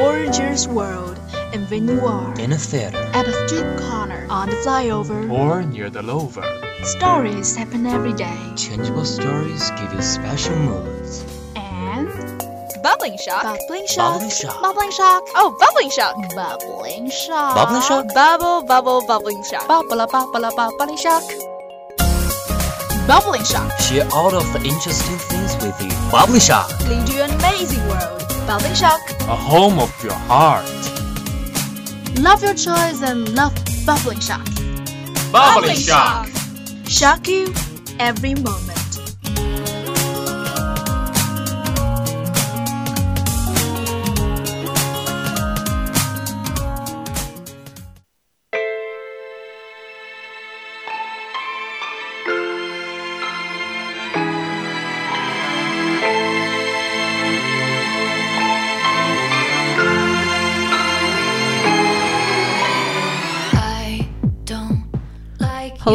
gorgeous world. And when you are in a theater, at a street corner, on the flyover, or near the lover, stories happen every day. Changeable stories give you special moods. And Bubbling shock. bubbling shock. Bubbling shock. bubbling shock, Oh, bubbling shock. bubbling shock, Bubbling shock. Bubble, bubble, bubbling shock. bubble, bubble, bubbling shock, bubbling shock. Share all of the interesting things with you. Bubbling shock. Lead you an amazing world. Bubbling shock. a home of your heart. Love your choice and love bubbling shock. Bubbling shock. Shock you every moment.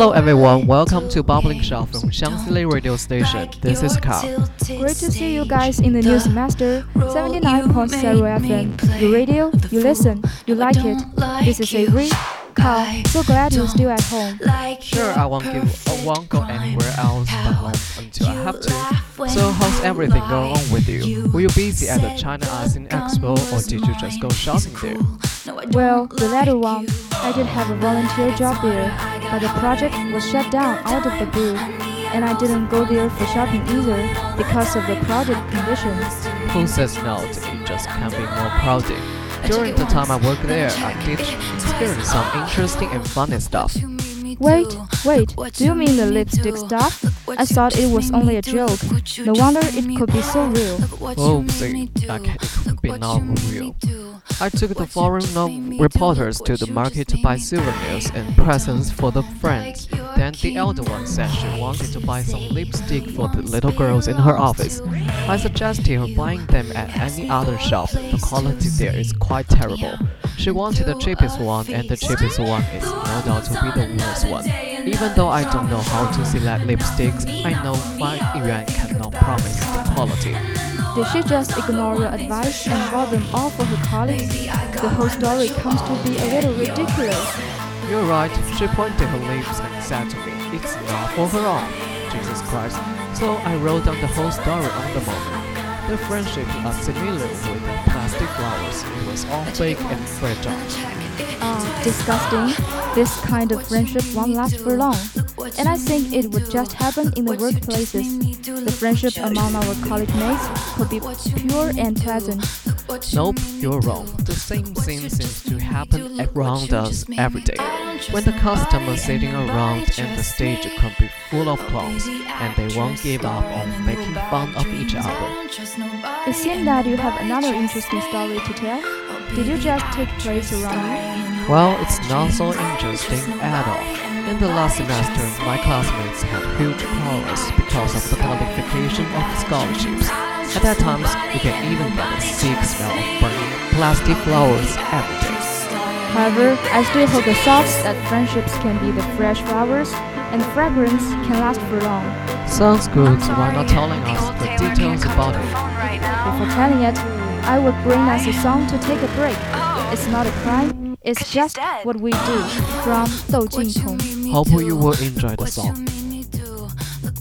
Hello everyone, welcome to Bubbling Shock from Xiangsi radio station. This is Carl. Great to see you guys in the new semester. 79.0 FM. You radio, you listen, you like it. This is Avery. Carl, so glad you're still at home. Sure, I won't give, I won't go anywhere else but home until I have to. So how's everything going on with you? Were you busy at the China ASEAN Expo or did you just go shopping there? Well, the latter one. I did have a volunteer job there, but the project was shut down out of the blue. And I didn't go there for shopping either because of the crowded conditions. Who says no? It just can't be more crowded. During the time I worked there, I did experience some interesting and funny stuff. Wait, wait, do you mean the lipstick stuff? I thought it was only a joke. No wonder it could be so real. Oh, see, like it could be not real. I took the foreign reporters to the market to buy souvenirs and presents for the friends. Then the elder one said she wanted to buy some lipstick for the little girls in her office. I suggested her buying them at any other shop. The quality there is quite terrible. She wanted the cheapest one, and the cheapest one is no doubt to be the worst one. Even though I don't know how to select lipsticks, I know 5 yuan cannot promise the quality. Did she just ignore your advice and bought them all for her colleagues? The whole story comes to be a little ridiculous. You're right, she pointed her lips and said to me, It's not for her own. Jesus Christ. So I wrote down the whole story on the moment. The friendship are similar with the plastic flowers. It was all fake and fragile. Uh, disgusting. This kind of friendship won't last for long. And I think it would just happen in the workplaces. The friendship among our college mates could be pure and pleasant. Nope, you're wrong. The same thing seems to happen around us every day. When the customers sitting around and the stage can be full of clowns, and they won't give up on making fun of each other. It seems that you have another interesting story to tell. Did you just take place around you? Well, it's not so interesting at all. In the last semester, my classmates had huge quarrels because of the qualification of scholarships. At that times, you can even get a sick smell of burning plastic flowers every day. However, I still hold the thoughts that friendships can be the fresh flowers and fragrance can last for long. Sounds good, why not telling us the details about it? Before telling it, I would bring us a song to take a break. It's not a crime, it's just what we do. From Dou Jintong. Hope you will enjoy the song.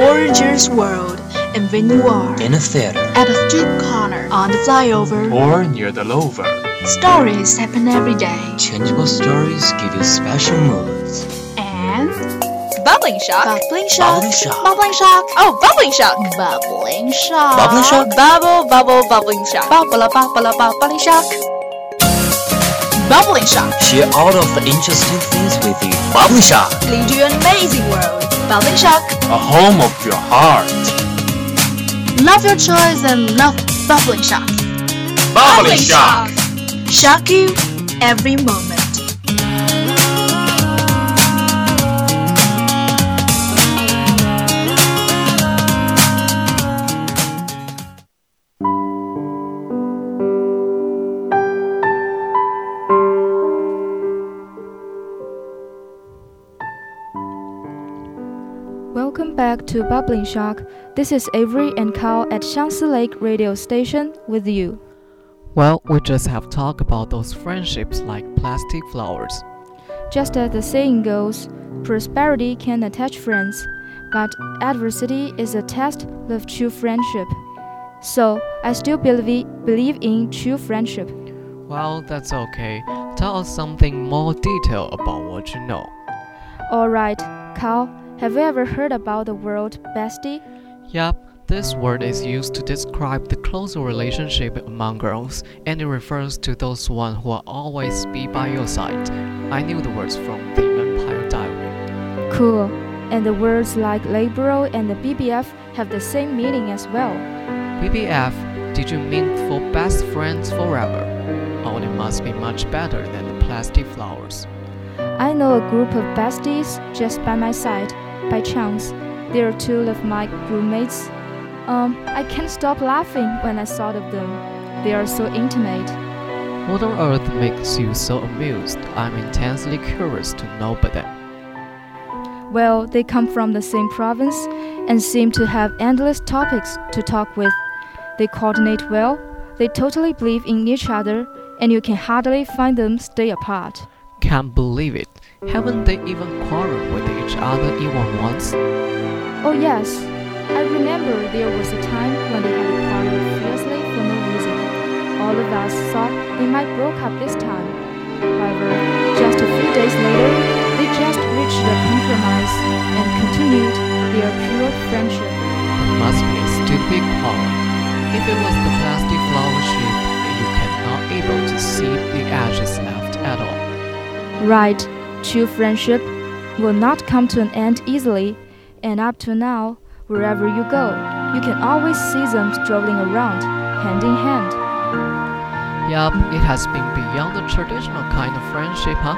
This world, in venue art, In a theater. at a street corner, on the flyover, Or near the lover. stories happen every day. Changeable stories give you special moods. And Bubbling shock. bubbling shock, Bubbling shock. bubbling shock, Oh, bubbling shock. bubbling shock, Bubbling shock. Bubble, bubble, bubbling shock. bubble, bubble, bubbling shock, bubbling shock. Share all of the interesting things with you. Bubbling Shock. Lead you an amazing world. Bubbling shock. A home of your heart. Love your choice and love Bubbling shock. Bubbling shock. Shock you every moment. Back to Bubbling Shock. This is Avery and Carl at Xiangsi Lake Radio Station with you. Well, we just have talked about those friendships like plastic flowers. Just as the saying goes, prosperity can attach friends, but adversity is a test of true friendship. So, I still believe, believe in true friendship. Well, that's okay. Tell us something more detailed about what you know. Alright, Carl, have you ever heard about the word bestie? Yup, this word is used to describe the close relationship among girls, and it refers to those one who will always be by your side. I knew the words from the Vampire Diary. Cool. And the words like liberal and the BBF have the same meaning as well. BBF, did you mean for best friends forever? Oh, it must be much better than the plastic flowers. I know a group of besties just by my side, by chance. They are two of my roommates. Um, I can't stop laughing when I thought of them. They are so intimate. What on earth makes you so amused? I'm intensely curious to know about them. Well, they come from the same province and seem to have endless topics to talk with. They coordinate well, they totally believe in each other, and you can hardly find them stay apart. I can't believe it. Haven't they even quarreled with each other even once? Oh, yes, I remember there was a time when they had quarreled fiercely for no reason. All of us thought they might broke up this time. However, just a few days later, they just reached a compromise and continued their pure friendship. It must be a stupid quarrel. If it was the plastic flower shape, you cannot able to see the edges left at all. Right, true friendship will not come to an end easily, and up to now, wherever you go, you can always see them strolling around, hand in hand. Yup, it has been beyond the traditional kind of friendship, huh?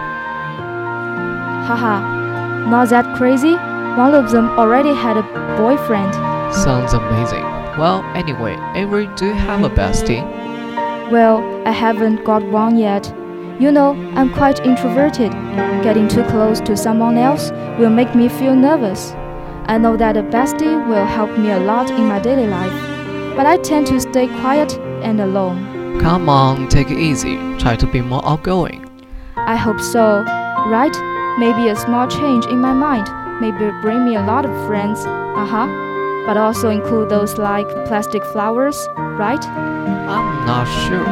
Haha, not that crazy? One of them already had a boyfriend. Sounds amazing. Well, anyway, Avery, do you have a bestie? Well, I haven't got one yet. You know, I'm quite introverted. Getting too close to someone else will make me feel nervous. I know that a bestie will help me a lot in my daily life, but I tend to stay quiet and alone. Come on, take it easy. Try to be more outgoing. I hope so, right? Maybe a small change in my mind may bring me a lot of friends, uh huh. But also include those like plastic flowers, right? I'm not sure,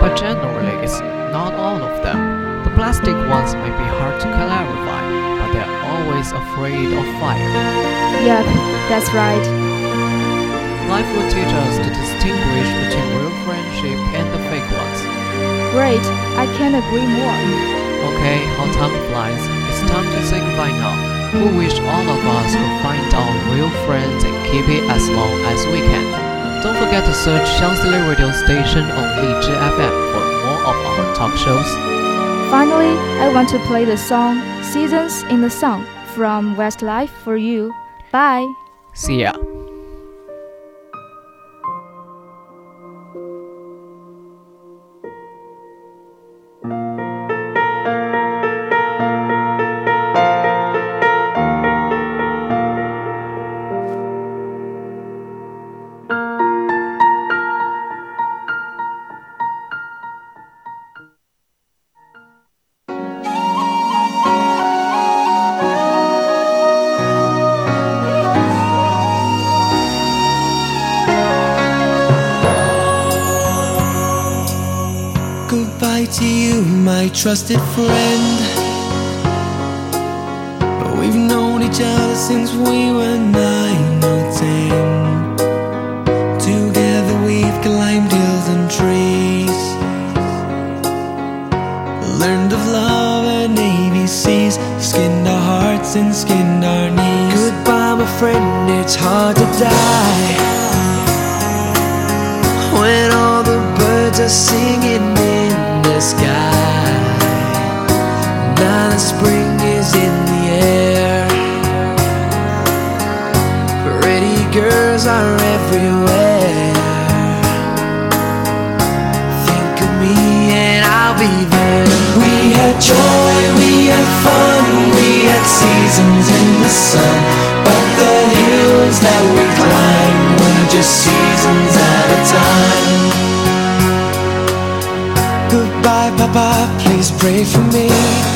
but generally it's not all of them. The plastic ones may be hard to clarify, but they're always afraid of fire. Yep, that's right. Life will teach us to distinguish between real friendship and the fake ones. Great, I can't agree more. Okay, how time flies. It's time to say goodbye now. We wish all of us could find our real friends and keep it as long as we can. Don't forget to search Xiangsi Lake Radio Station on Lizhi FM for of our talk shows. Finally, I want to play the song Seasons in the Sun from Westlife for you. Bye. See ya. My trusted friend. We've known each other since we were spring is in the air. Pretty girls are everywhere. Think of me and I'll be there. We had joy, we had fun, we had seasons in the sun. But the hills that we climbed were just seasons at a time. Goodbye, Papa, please pray for me.